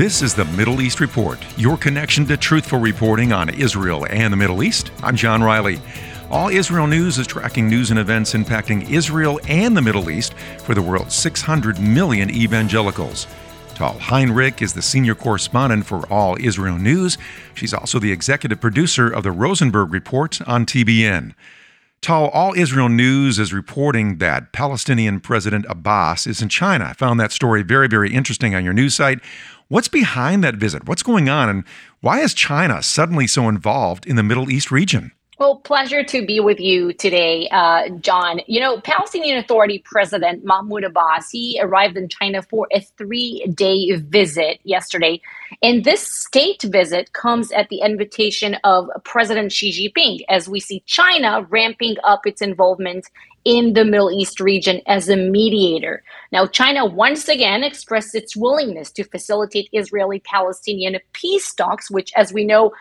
This is the Middle East Report, your connection to truthful reporting on Israel and the Middle East. I'm John Riley. All Israel News is tracking news and events impacting Israel and the Middle East for the world's 600 million evangelicals. Tal Heinrich is the senior correspondent for All Israel News. She's also the executive producer of the Rosenberg Report on TBN. Tal, All Israel News is reporting that Palestinian President Abbas is in China. I found that story very, very interesting on your news site. What's behind that visit? What's going on? And why is China suddenly so involved in the Middle East region? Well, pleasure to be with you today, uh, John. You know, Palestinian Authority President Mahmoud Abbas, he arrived in China for a three day visit yesterday. And this state visit comes at the invitation of President Xi Jinping as we see China ramping up its involvement in the Middle East region as a mediator. Now, China once again expressed its willingness to facilitate Israeli Palestinian peace talks, which, as we know,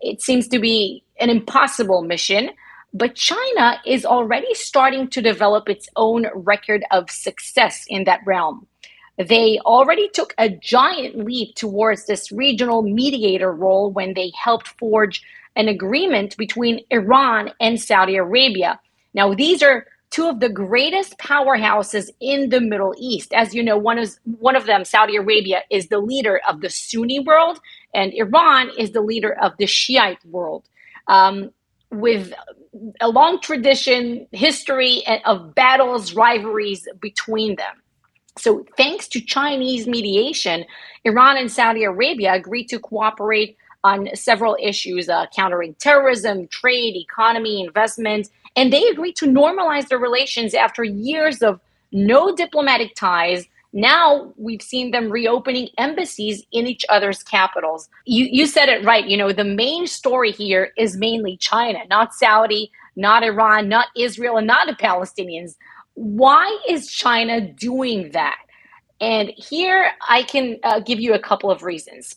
it seems to be an impossible mission. But China is already starting to develop its own record of success in that realm. They already took a giant leap towards this regional mediator role when they helped forge an agreement between Iran and Saudi Arabia. Now, these are two of the greatest powerhouses in the Middle East. As you know, one is one of them, Saudi Arabia, is the leader of the Sunni world, and Iran is the leader of the Shiite world. Um, with a long tradition, history of battles, rivalries between them. So, thanks to Chinese mediation, Iran and Saudi Arabia agreed to cooperate on several issues uh, countering terrorism, trade, economy, investment, and they agreed to normalize their relations after years of no diplomatic ties. Now we've seen them reopening embassies in each other's capitals. You, you said it right. You know, the main story here is mainly China, not Saudi, not Iran, not Israel, and not the Palestinians. Why is China doing that? And here I can uh, give you a couple of reasons.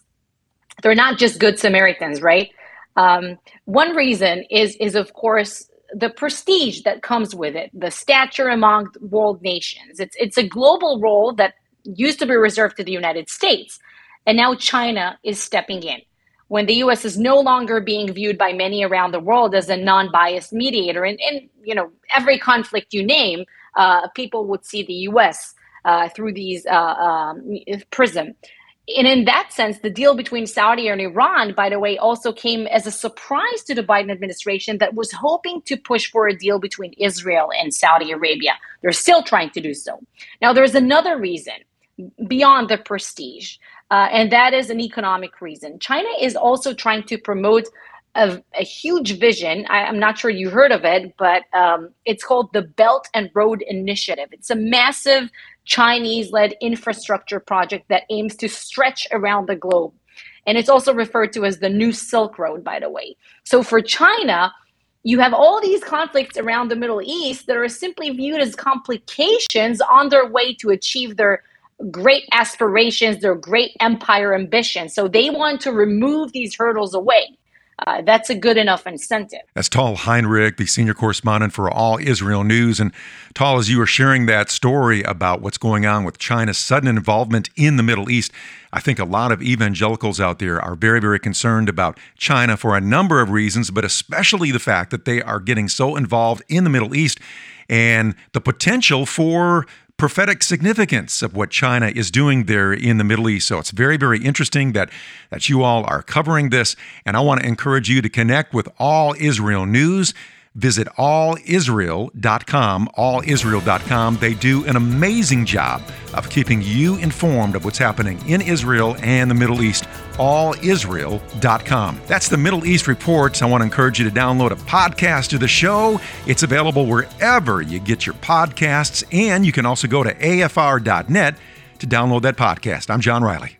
They're not just good Samaritans, right? Um, one reason is is of course the prestige that comes with it, the stature among world nations. It's it's a global role that used to be reserved to the United States, and now China is stepping in. When the U.S. is no longer being viewed by many around the world as a non-biased mediator, and, you know every conflict you name, uh, people would see the U.S. Uh, through these uh, um, prism and in that sense, the deal between Saudi and Iran, by the way, also came as a surprise to the Biden administration that was hoping to push for a deal between Israel and Saudi Arabia. They're still trying to do so. Now, there's another reason beyond the prestige, uh, and that is an economic reason. China is also trying to promote a, a huge vision. I, am not sure you heard of it, but um, it's called the Belt and Road Initiative. It's a massive Chinese led infrastructure project that aims to stretch around the globe. And it's also referred to as the New Silk Road, by the way. So for China, you have all these conflicts around the Middle East that are simply viewed as complications on their way to achieve their great aspirations, their great empire ambitions. So they want to remove these hurdles away uh, that's a good enough incentive. That's Tal Heinrich, the senior correspondent for All Israel News. And Tal, as you were sharing that story about what's going on with China's sudden involvement in the Middle East, I think a lot of evangelicals out there are very, very concerned about China for a number of reasons, but especially the fact that they are getting so involved in the Middle East and the potential for prophetic significance of what China is doing there in the Middle East. So it's very, very interesting that, that you all are covering this. And I want to encourage you to connect with All Israel News visit allisrael.com, allisrael.com. They do an amazing job of keeping you informed of what's happening in Israel and the Middle East, allisrael.com. That's the Middle East Reports. I want to encourage you to download a podcast of the show. It's available wherever you get your podcasts, and you can also go to afr.net to download that podcast. I'm John Riley.